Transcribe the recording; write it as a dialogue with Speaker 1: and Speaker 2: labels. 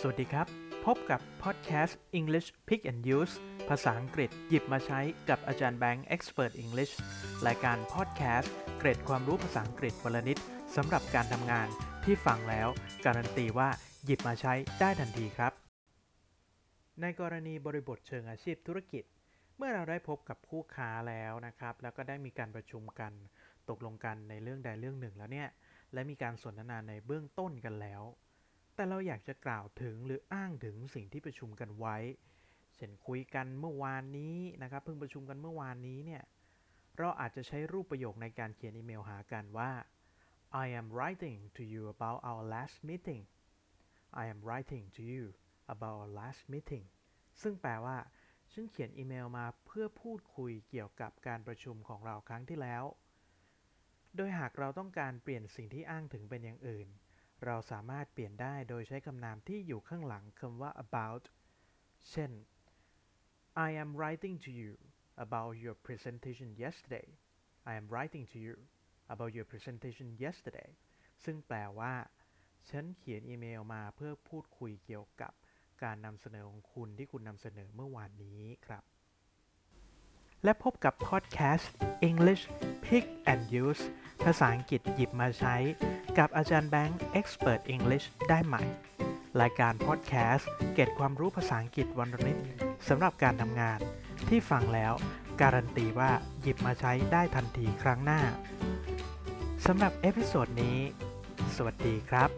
Speaker 1: สวัสดีครับ พบกับพอดแคสต์ English Pick and Use ภาษาอังกฤษหยิบมาใช้กับอาจารย์แบงค์ Expert English รายการพอดแคสต์เกร็ดความรู้ภาษาอังกฤษวันละนิดสำหรับการทำงานที่ฟังแล้วการันตีว่าหยิบมาใช้ได้ทันทีครับ ในกรณีบริบทเชิงอาชีพธุรกิจ เมื่อเราได้พบกับคู่ค้าแล้วนะครับ แล้วก็ได้มีการประชุมกัน ตกลงกันในเรื่องใดเรื่องหนึ่งแล้วเนี่ย และมีการสนทนาในเบื้องต้นกันแล้ว แต่เราอยากจะกล่าวถึงหรืออ้างถึงสิ่งที่ประชุมกันไว้ เช่นคุยกันเมื่อวานนี้นะครับ เพิ่งประชุมกันเมื่อวานนี้เนี่ย เราอาจจะใช้รูปประโยคในการเขียนอีเมลหากันว่า I am writing to you about our last meeting I am writing to you about our last meeting ซึ่งแปลว่า ฉันเขียนอีเมลมาเพื่อพูดคุยเกี่ยวกับการประชุมของเราครั้งที่แล้ว โดยหากเราต้องการเปลี่ยนสิ่งที่อ้างถึงเป็นอย่างอื่น เราสามารถเปลี่ยนได้โดยใช้คำนามที่อยู่ข้างหลังคำว่า about เช่น I am writing to you about your presentation yesterday I am writing to you about your presentation yesterday ซึ่งแปลว่า ฉันเขียนอีเมลมาเพื่อพูดคุยเกี่ยวกับการนำเสนอของคุณที่คุณนำเสนอเมื่อวานนี้ครับ และพบกับพอดแคสต์ English Pick and Use ภาษาอังกฤษหยิบมาใช้ กับอาจารย์แบงค์ Expert English ได้ใหม่ รายการพอดแคสต์เก็บความรู้ภาษาอังกฤษวันละนิดสำหรับการทำงาน ที่ฟังแล้ว การันตีว่าหยิบมาใช้ได้ทันทีครั้งหน้าสำหรับ episode นี้ สวัสดีครับ